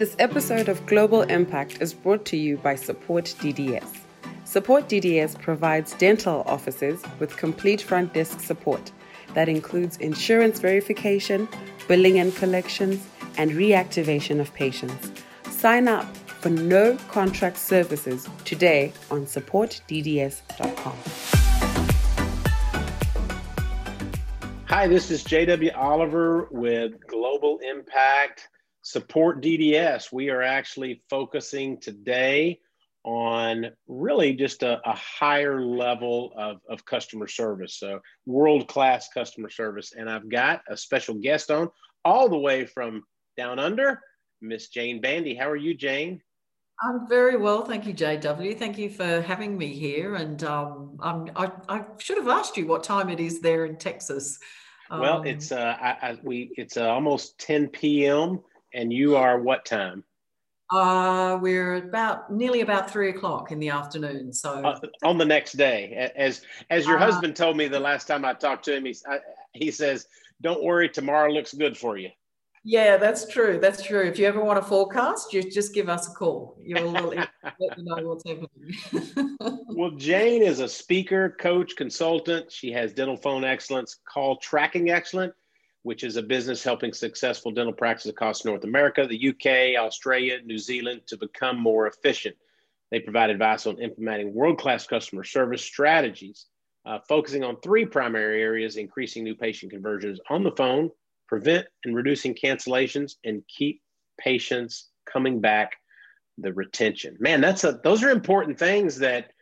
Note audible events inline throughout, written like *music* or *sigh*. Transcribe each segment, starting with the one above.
This episode of Global Impact is brought to you by Support DDS. Support DDS provides dental offices with complete front desk support that includes insurance verification, billing and collections, and reactivation of patients. Sign up for no contract services today on supportdds.com. Hi, this is JW Oliver with Global Impact Support DDS. We are actually focusing today on really just a, a higher level of, of customer service, so world class customer service. And I've got a special guest on all the way from down under, Miss Jayne Bandy. How are you, Jayne? I'm very well, thank you, JW. Thank you for having me here. And um, I, I should have asked you what time it is there in Texas. Well, um, it's uh, I, I, we it's uh, almost 10 p.m. and you are what time? Uh, we're about nearly about three o'clock in the afternoon. So uh, on the next day, as as your uh, husband told me the last time I talked to him, he he says, "Don't worry, tomorrow looks good for you." Yeah, that's true. That's true. If you ever want a forecast, you just give us a call. You'll let you know what's happening. *laughs* well, Jayne is a speaker, coach, consultant. She has Dental Phone Excellence, Call Tracking Excellent, which is a business helping successful dental practices across North America, the UK, Australia, New Zealand to become more efficient. They provide advice on implementing world class customer service strategies, uh, focusing on three primary areas increasing new patient conversions on the phone prevent and reducing cancellations, and keep patients coming back. The retention, man, that's a those are important things that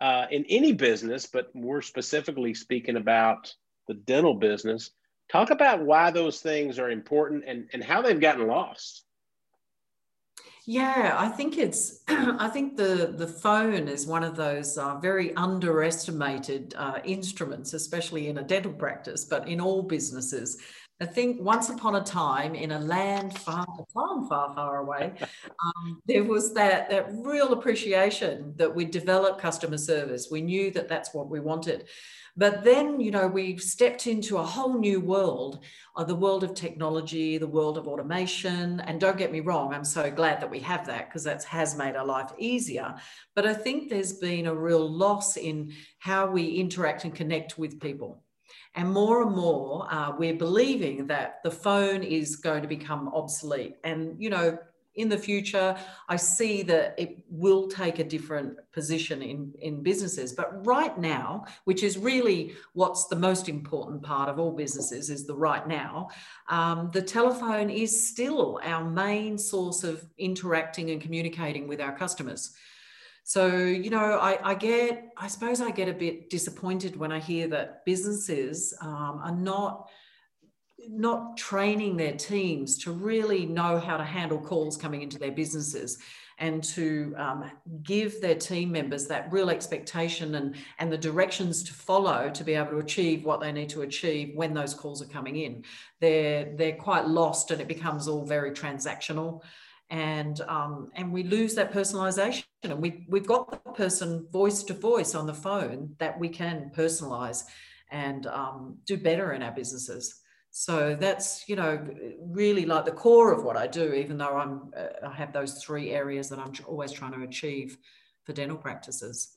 uh, in any business, but more specifically speaking about the dental business, talk about why those things are important and, and how they've gotten lost. Yeah, I think it's. *clears throat* I think the the phone is one of those uh, very underestimated uh, instruments, especially in a dental practice, but in all businesses. I think once upon a time in a land far, far, far, far away, *laughs* um, there was that, that real appreciation that we developed customer service. We knew that that's what we wanted. But then, you know, we stepped into a whole new world, uh, the world of technology, the world of automation. And don't get me wrong, I'm so glad that we have that because that has made our life easier. But I think there's been a real loss in how we interact and connect with people. And more and more, uh, we're believing that the phone is going to become obsolete. And, you know, in the future, I see that it will take a different position in, in businesses. But right now, which is really what's the most important part of all businesses, is the right now, um, the telephone is still our main source of interacting and communicating with our customers. So, you know, I, I, get, I suppose I get a bit disappointed when I hear that businesses um, are not not training their teams to really know how to handle calls coming into their businesses and to um, give their team members that real expectation and, and the directions to follow to be able to achieve what they need to achieve when those calls are coming in. They're, they're quite lost and it becomes all very transactional and um, and we lose that personalization. And we, we've got the person voice to voice on the phone that we can personalize and um, do better in our businesses. So that's you know really like the core of what i do even though i'm uh, i have those three areas that i'm always trying to achieve for dental practices.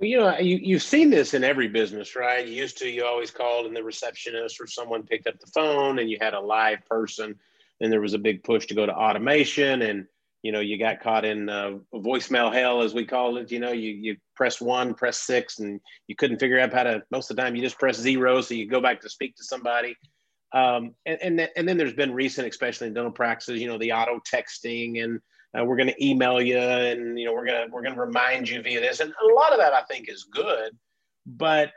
You know, you, you've seen this in every business, right? You used to, you always called and the receptionist or someone picked up the phone and you had a live person then there was a big push to go to automation, and you know you got caught in uh, voicemail hell, as we call it. You know, you you press one, press six, and you couldn't figure out how to. Most of the time, you just press zero, so you go back to speak to somebody. Um, and and, th- and then there's been recent, especially in dental practices, you know, the auto texting and uh, we're going to email you and you know we're going to we're going to remind you via this and a lot of that i think is good but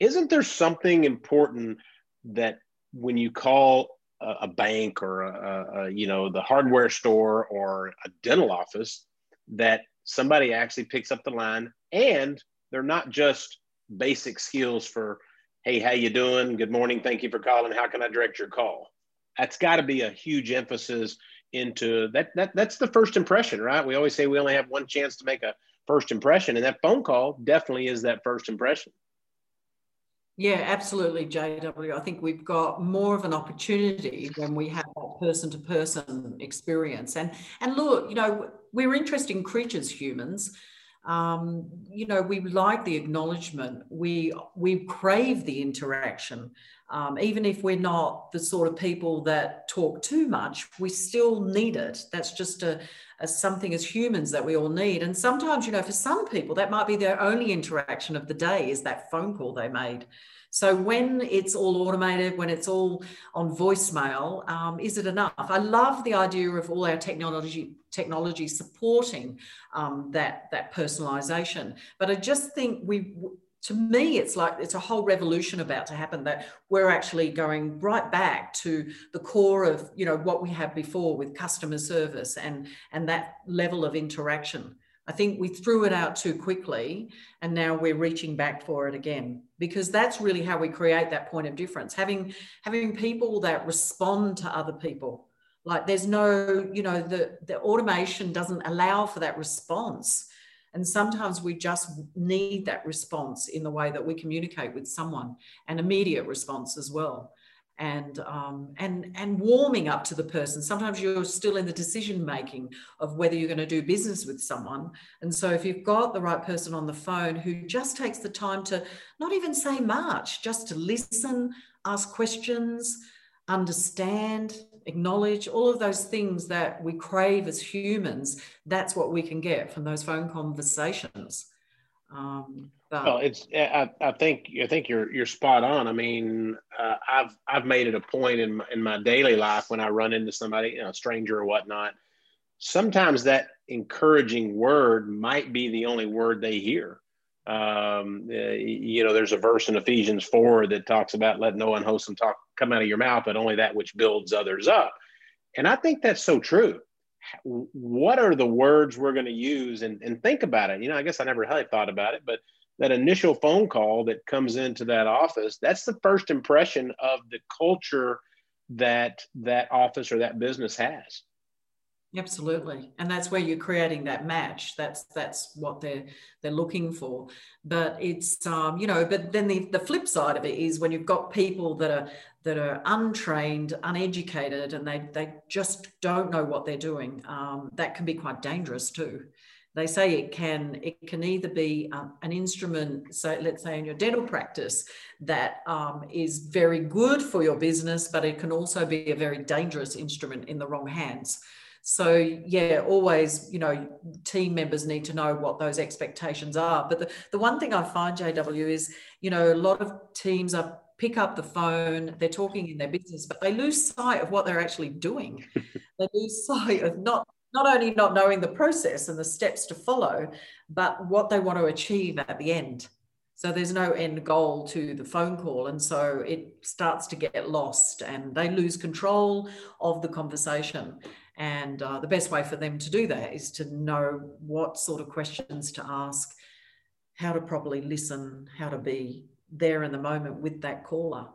isn't there something important that when you call a, bank or a, a, you know the hardware store or a dental office that somebody actually picks up the line and they're not just basic skills for hey how you doing? Good morning. Thank you for calling. How can i direct your call? That's got to be a huge emphasis into that, that that's the first impression right? We always say we only have one chance to make a first impression and that phone call definitely is that first impression Yeah, absolutely, JW. I think we've got more of an opportunity when we have that person to person experience. And and look, you know, we're interesting creatures, humans. Um, you know, we like the acknowledgement. We we crave the interaction. Um, even if we're not the sort of people that talk too much, we still need it. That's just a, a, something as humans that we all need. And sometimes, you know, for some people, that might be their only interaction of the day is that phone call they made. So when it's all automated, when it's all on voicemail, um, is it enough? I love the idea of all our technology technology supporting um, that that personalization, but I just think we to me, it's like it's a whole revolution about to happen that we're actually going right back to the core of you know what we had before with customer service and and that level of interaction. I think we threw it out too quickly and now we're reaching back for it again because that's really how we create that point of difference. Having having people that respond to other people. Like there's no, you know, the, the automation doesn't allow for that response and sometimes we just need that response in the way that we communicate with someone, an immediate response as well. And, um, and, and warming up to the person. Sometimes you're still in the decision making of whether you're going to do business with someone. And so, if you've got the right person on the phone who just takes the time to not even say much, just to listen, ask questions, understand, acknowledge all of those things that we crave as humans that's what we can get from those phone conversations um, but, well it's I, I think i think you're you're spot on i mean uh, i've i've made it a point in my, in my daily life when i run into somebody you know a stranger or whatnot sometimes that encouraging word might be the only word they hear um, uh, you know, there's a verse in Ephesians 4 that talks about let no unwholesome talk come out of your mouth, but only that which builds others up. And I think that's so true. What are the words we're going to use? And, and think about it. You know, I guess I never really thought about it, but that initial phone call that comes into that office, that's the first impression of the culture that that office or that business has. Absolutely, and that's where you're creating that match. That's that's what they're they're looking for. But it's um, you know, but then the the flip side of it is when you've got people that are that are untrained, uneducated, and they they just don't know what they're doing. Um, that can be quite dangerous too. They say it can it can either be um, an instrument, so let's say in your dental practice, that um, is very good for your business, but it can also be a very dangerous instrument in the wrong hands. So yeah, always, you know, team members need to know what those expectations are. But the, the one thing I find, JW, is, you know, a lot of teams are pick up the phone, they're talking in their business, but they lose sight of what they're actually doing. *laughs* they lose sight of not not only not knowing the process and the steps to follow, but what they want to achieve at the end. So there's no end goal to the phone call. And so it starts to get lost and they lose control of the conversation. And uh, the best way for them to do that is to know what sort of questions to ask, how to properly listen, how to be there in the moment with that caller.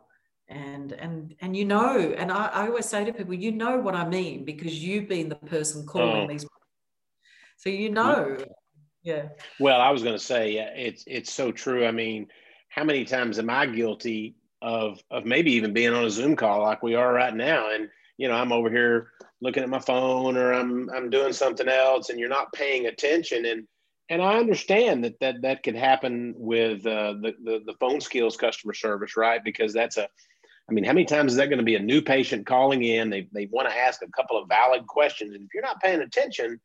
And and and you know, and I, I always say to people, you know what I mean because you've been the person calling oh. these. *laughs* So you know, yeah. Well, I was going to say it's it's so true. I mean, how many times am I guilty of of maybe even being on a Zoom call like we are right now, and you know, I'm over here looking at my phone or I'm I'm doing something else and you're not paying attention and and I understand that that that could happen with uh, the, the the phone skills customer service, right? Because that's a, I mean, how many times is that going to be a new patient calling in? They they want to ask a couple of valid questions, and if you're not paying attention,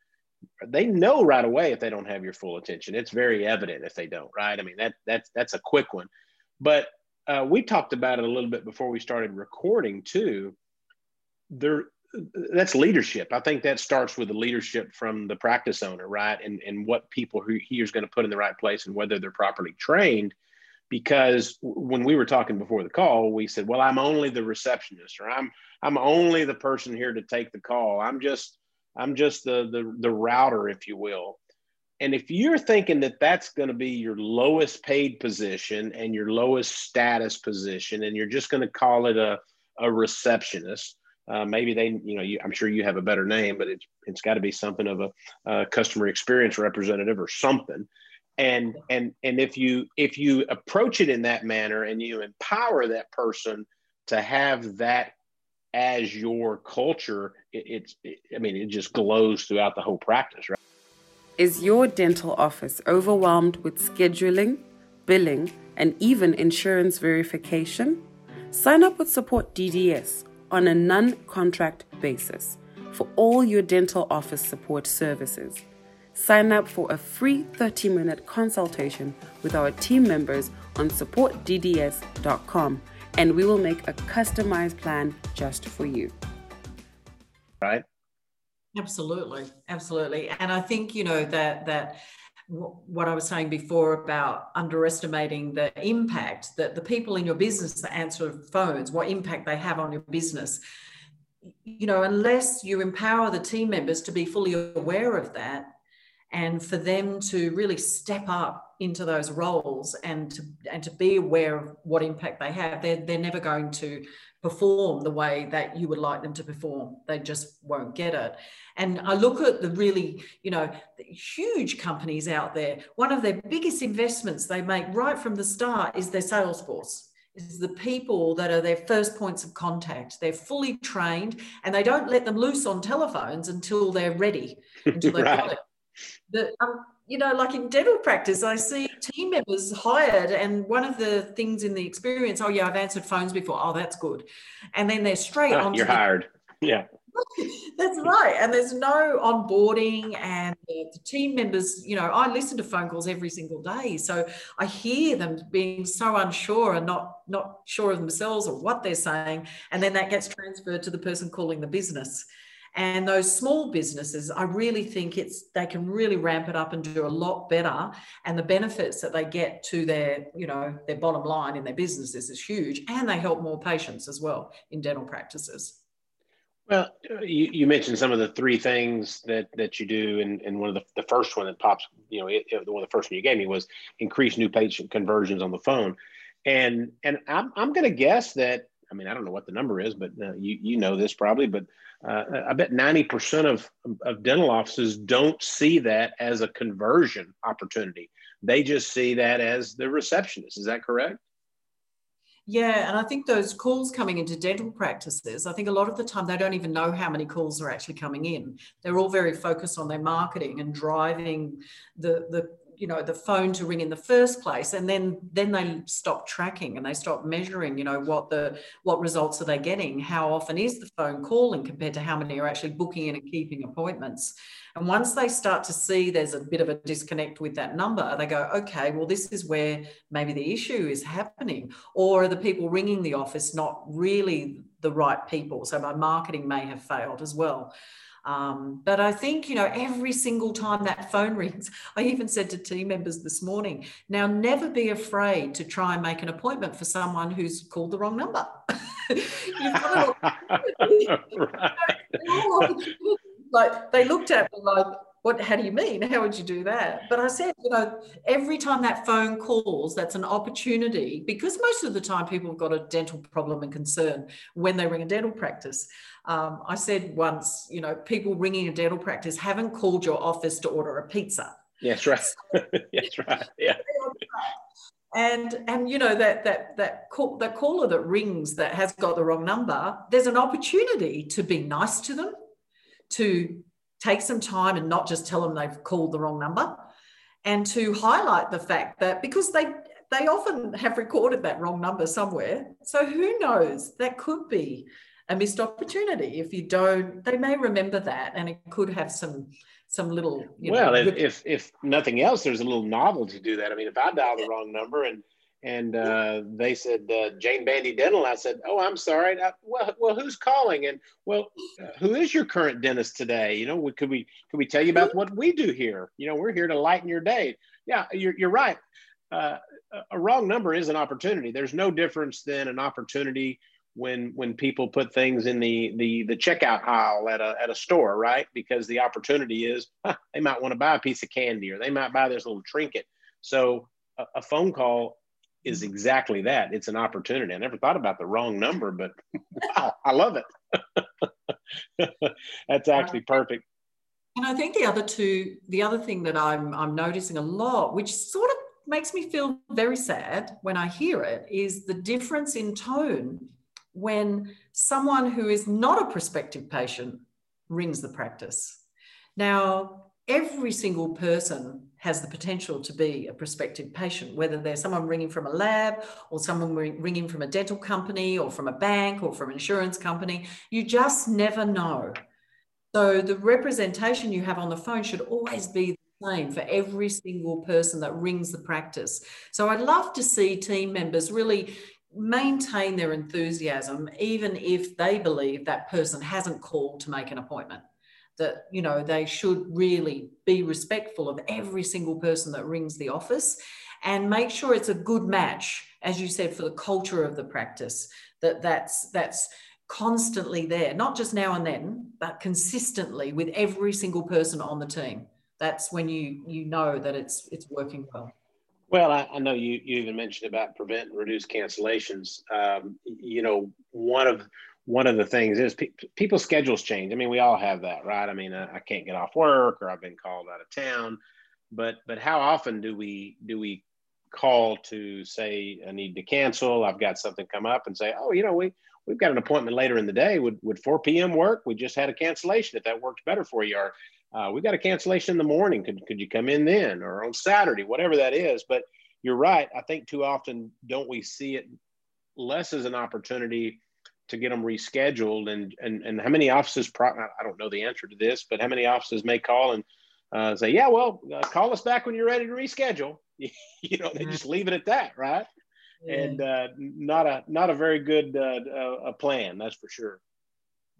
they know right away if they don't have your full attention. It's very evident if they don't, right? I mean, that that's that's a quick one, but uh, we talked about it a little bit before we started recording too. There that's leadership. I think that starts with the leadership from the practice owner, right? And and what people who he is going to put in the right place and whether they're properly trained. Because when we were talking before the call, we said, "Well, I'm only the receptionist, or I'm I'm only the person here to take the call. I'm just I'm just the the, the router, if you will." And if you're thinking that that's going to be your lowest paid position and your lowest status position, and you're just going to call it a a receptionist, uh, maybe they, you know, you, I'm sure you have a better name, but it's it's got to be something of a, a, customer experience representative or something. and and and if you if you approach it in that manner and you empower that person to have that as your culture it, it's it, i mean it just glows throughout the whole practice right? Is your dental office overwhelmed with scheduling billing and even insurance verification? Sign up with support dds on a non-contract basis for all your dental office support services Sign up for a free 30 minute consultation with our team members on supportdds.com and we will make a customized plan just for you. Right? Absolutely. Absolutely. And I think, you know, that, that, what I was saying before about underestimating the impact that the people in your business that answer phones, what impact they have on your business. You know, unless you empower the team members to be fully aware of that, and for them to really step up into those roles and to and to be aware of what impact they have they're, they're never going to perform the way that you would like them to perform they just won't get it and i look at the really you know huge companies out there one of their biggest investments they make right from the start is their sales force is the people that are their first points of contact. They're fully trained and they don't let them loose on telephones until they're ready, *laughs* until they've right. got it the um, you know like in dental practice i see team members hired and one of the things in the experience oh yeah i've answered phones before. Oh that's good. And then they're straight ah, on you're the, hired. Yeah. *laughs* That's right. And there's no onboarding and the, the, team members you know i listen to phone calls every single day. So i hear them being so unsure and not not sure of themselves or what they're saying. And then that gets transferred to the person calling the business and those small businesses i really think it's they can really ramp it up and do a lot better. And the benefits that they get to their you know their bottom line in their businesses is huge. And they help more patients as well in dental practices. Well uh, you, you mentioned some of the three things that that you do. And, and one of the, the first one that pops you know it, it, one of the first one you gave me was increase new patient conversions on the phone. And and i'm, I'm going to guess that I mean, I don't know what the number is, but uh, you you know this probably, but uh, I bet 90% of, of dental offices don't see that as a conversion opportunity. They just see that as the receptionist. Is that correct? Yeah, and I think those calls coming into dental practices, I think a lot of the time they don't even know how many calls are actually coming in. They're all very focused on their marketing and driving the, the you know the phone to ring in the first place and then then they stop tracking and they stop measuring you know what the what results are they getting? How often is the phone calling compared to how many are actually booking in and keeping appointments? And once they start to see there's a bit of a disconnect with that number they go okay well this is where maybe the issue is happening. Or are the people ringing the office not really the right people? So my marketing may have failed as well um, but I think, you know, every single time that phone *laughs* rings, I even said to team members this morning, now never be afraid to try and make an appointment for someone who's called the wrong number. *laughs* *laughs* like they looked at me like, what how do you mean? How would you do that? But i said you know every time that phone calls that's an opportunity because most of the time people have got a dental problem and concern when they ring a dental practice um, i said once you know people ringing a dental practice haven't called your office to order a pizza. Yes right. *laughs* Yes right. Yeah. And and you know that that that call, that caller that rings that has got the wrong number there's an opportunity to be nice to them to take some time and not just tell them they've called the wrong number and to highlight the fact that because they they often have recorded that wrong number somewhere. So who knows? That could be a missed opportunity if you don't they may remember that and it could have some some little well know, if, if if nothing else there's a little novelty to do that i mean if i dial the wrong number and and uh, they said uh, Jayne Bandy Dental. I said, "Oh, I'm sorry. I, well, well, who's calling? And well, uh, who is your current dentist today? You know, could we could we tell you about what we do here? You know, we're here to lighten your day. Yeah, you're you're right. Uh, a wrong number is an opportunity. There's no difference than an opportunity when when people put things in the the the checkout aisle at a at a store, right? Because the opportunity is huh, they might want to buy a piece of candy or they might buy this little trinket. So a, a phone call is exactly that. It's an opportunity. I never thought about the wrong number, but *laughs* wow, I love it. *laughs* That's actually perfect. And I think the other two, the other thing that I'm I'm noticing a lot, which sort of makes me feel very sad when I hear it, is the difference in tone when someone who is not a prospective patient rings the practice. Now, every single person has the potential to be a prospective patient, whether they're someone ringing from a lab or someone ringing from a dental company or from a bank or from an insurance company. You just never know. So the representation you have on the phone should always be the same for every single person that rings the practice. So I'd love to see team members really maintain their enthusiasm, even if they believe that person hasn't called to make an appointment. That, you know, they should really be respectful of every single person that rings the office and make sure it's a good match, as you said, for the culture of the practice. That that's that's constantly there, not just now and then, but consistently with every single person on the team. That's when you you know that it's it's working well. Well, I, I know you you even mentioned about prevent and reduce cancellations. Um, you know, one of one of the things is pe- people's schedules change. I mean, we all have that, right? I mean, I, I can't get off work or I've been called out of town, but but how often do we do we call to say I need to cancel? I've got something come up and say, oh, you know, we we've got an appointment later in the day. Would, would 4 p.m. work? We just had a cancellation if that works better for you. Or uh, we got a cancellation in the morning. Could, could you come in then or on Saturday, whatever that is. But you're right. I think too often don't we see it less as an opportunity to get them rescheduled and, and, and how many offices, pro- I don't know the answer to this, but how many offices may call and uh, say, yeah, well, uh, call us back when you're ready to reschedule. *laughs* you know, they just leave it at that. Right and uh, not a not a very good uh, uh, plan. That's for sure.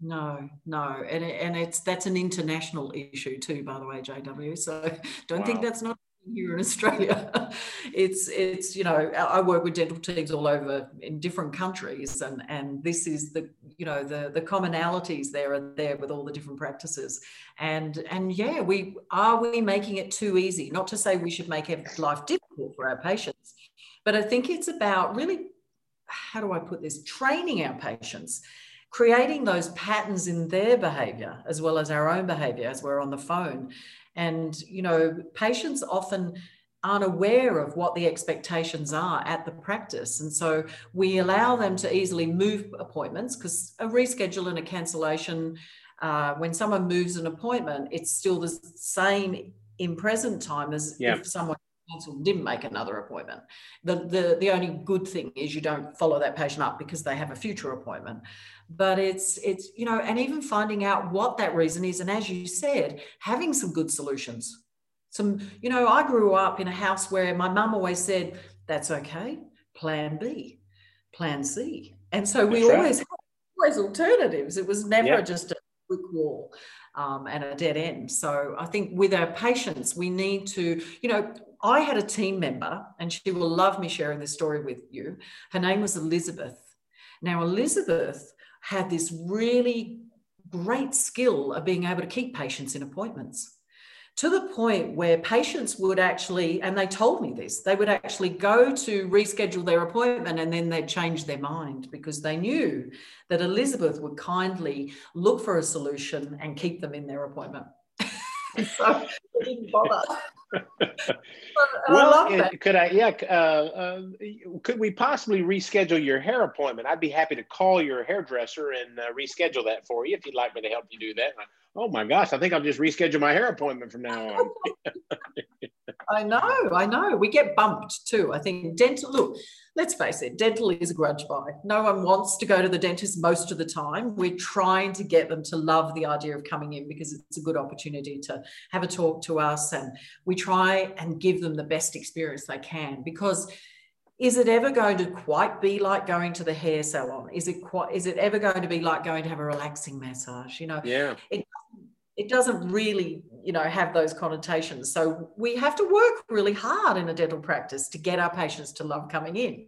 No, no, and and it's that's an international issue too, by the way, JW. So *laughs* don't wow. think that's not here in Australia. *laughs* it's it's you know I work with dental teams all over in different countries, and and this is the you know the the commonalities there are there with all the different practices, and and yeah, we are we making it too easy? Not to say we should make life difficult for our patients, but I think it's about really, how do I put this, training our patients, creating those patterns in their behavior as well as our own behavior as we're on the phone. And, you know, patients often aren't aware of what the expectations are at the practice. And so we allow them to easily move appointments because a reschedule and a cancellation, uh, when someone moves an appointment, it's still the same in present time as yeah. if someone didn't make another appointment. The, the, the only good thing is you don't follow that patient up because they have a future appointment. But it's, it's, you know, and even finding out what that reason is. And as you said, having some good solutions. Some, you know, I grew up in a house where my mum always said, that's okay, plan B, plan C. And so we always had always alternatives. It was never yep. just a quick wall. Um, and a dead end. So I think with our patients, we need to, you know, I had a team member, and she will love me sharing this story with you. Her name was Elizabeth. Now, Elizabeth had this really great skill of being able to keep patients in appointments to the point where patients would actually, and they told me this, they would actually go to reschedule their appointment and then they'd change their mind because they knew that Elizabeth would kindly look for a solution and keep them in their appointment. *laughs* so they didn't bother. *laughs* well, I could I? Yeah, uh, uh, could we possibly reschedule your hair appointment? I'd be happy to call your hairdresser and uh, reschedule that for you if you'd like me to help you do that. Oh my gosh, I think I'll just reschedule my hair appointment from now on. *laughs* I know, I know. We get bumped too. I think dental, look, let's face it, dental is a grudge buy. No one wants to go to the dentist most of the time. We're trying to get them to love the idea of coming in because it's a good opportunity to have a talk to us. And we try and give them the best experience they can because is it ever going to quite be like going to the hair salon is it quite is it ever going to be like going to have a relaxing massage you know yeah it, it doesn't really you know have those connotations so we have to work really hard in a dental practice to get our patients to love coming in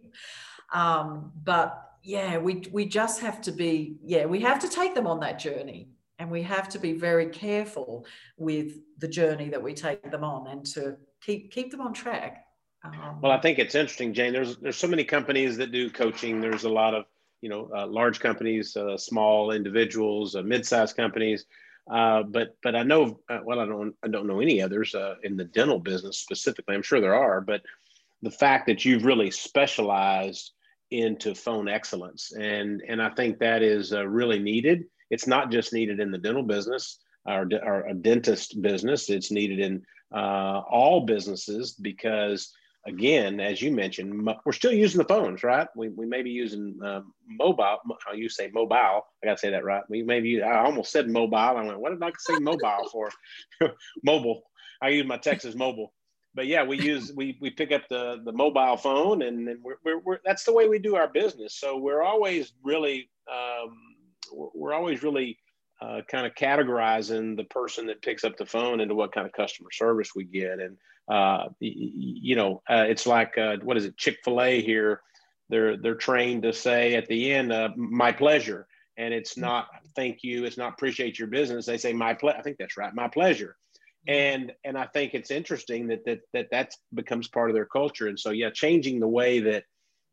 um, but yeah we we just have to be yeah we have to take them on that journey and we have to be very careful with the journey that we take them on and to keep keep them on track um, well, I think it's interesting, Jayne. There's there's so many companies that do coaching. There's a lot of you know uh, large companies, uh, small individuals, uh, mid-sized companies. Uh, but but I know uh, well I don't I don't know any others uh, in the dental business specifically. I'm sure there are, but the fact that you've really specialized into phone excellence and and I think that is uh, really needed. It's not just needed in the dental business or, or a dentist business. It's needed in uh, all businesses because again, as you mentioned, we're still using the phones, right? We, we may be using uh, mobile. How you say mobile? I got to say that right. We maybe I almost said mobile. I went, what did I say mobile for? *laughs* mobile. I use my Texas mobile. But yeah, we use we we pick up the the mobile phone, and we're, we're, we're that's the way we do our business. So we're always really um, we're always really uh, kind of categorizing the person that picks up the phone into what kind of customer service we get. And, uh, you know, uh, it's like, uh, what is it, Chick fil A here? They're, they're trained to say at the end, uh, my pleasure. And it's mm-hmm. not thank you. It's not appreciate your business. They say my ple- I think that's right. My pleasure. Mm-hmm. And and I think it's interesting that that that that becomes part of their culture. And so yeah, changing the way that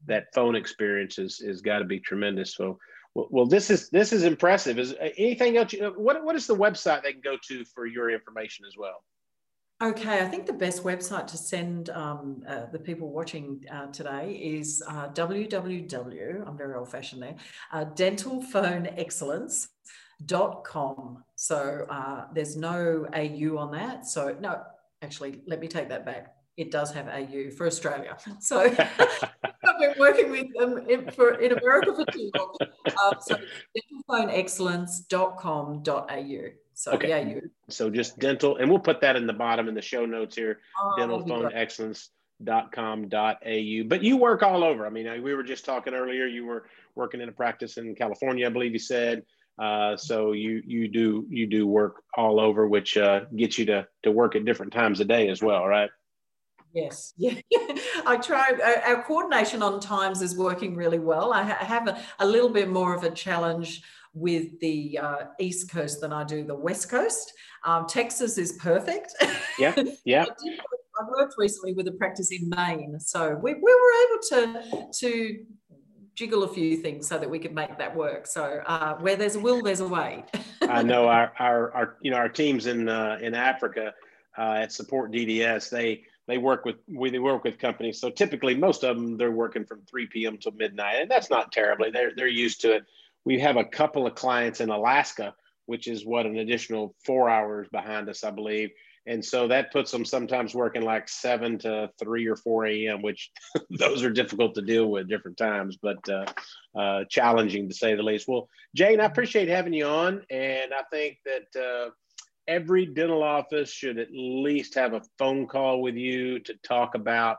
that phone experience is is got to be tremendous. So well, this is this is impressive. Is uh, anything else? You, what what is the website they can go to for your information as well? Okay, I think the best website to send um, uh, the people watching uh, today is uh, www. I'm very old fashioned there. Uh, dentalphoneexcellence.com. So uh, there's no AU on that. So no, actually, let me take that back. It does have AU for Australia. *laughs* So *laughs* I've been working with them in, for, in America for too long. Um, so dentalphoneexcellence.com.au. So okay. yeah, you. So just dental, and we'll put that in the bottom in the show notes here. Oh, dentalphoneexcellence.com.au. But you work all over. I mean, we were just talking earlier. You were working in a practice in California, I believe you said. Uh, so you you do you do work all over, which uh, gets you to to work at different times a day as well, right? Yes, *laughs* yeah. I try. Our coordination on times is working really well. I have a, a little bit more of a challenge with the uh, East Coast than I do the West Coast. Um, Texas is perfect. Yeah, *laughs* yeah. I, worked recently with a practice in Maine, so we, we were able to to jiggle a few things so that we could make that work. So uh, where there's a will, there's a way. I *laughs* know our, our, our you know our teams in uh, in Africa uh, at Support DDS they they work with we they work with companies. So typically, most of them they're working from 3 p.m. to midnight, and that's not terribly. They're they're used to it. We have a couple of clients in Alaska, which is what an additional four hours behind us, I believe. And so that puts them sometimes working like seven to three or four a.m., which *laughs* those are difficult to deal with different times, but uh, uh, challenging to say the least. Well, Jayne, I appreciate having you on, and I think that uh, every dental office should at least have a phone call with you to talk about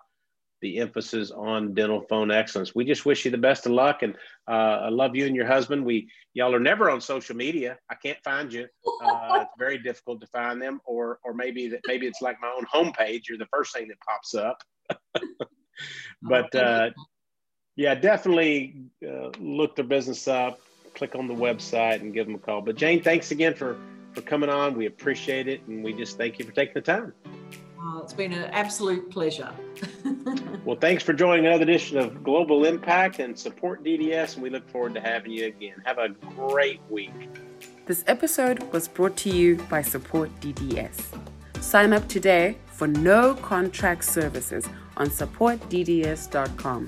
the emphasis on dental phone excellence. We just wish you the best of luck, and uh, I love you and your husband. We y'all are never on social media. I can't find you. Uh, *laughs* it's very difficult to find them, or or maybe that maybe it's like my own homepage. You're the first thing that pops up. *laughs* but uh, yeah, definitely uh, look their business up, click on the website, and give them a call. But Jayne, thanks again for for coming on. We appreciate it, and we just thank you for taking the time. Oh, it's been an absolute pleasure. *laughs* well, thanks for joining another edition of Global Impact and Support DDS, and we look forward to having you again. Have a great week. This episode was brought to you by Support DDS. Sign up today for no contract services on supportdds.com.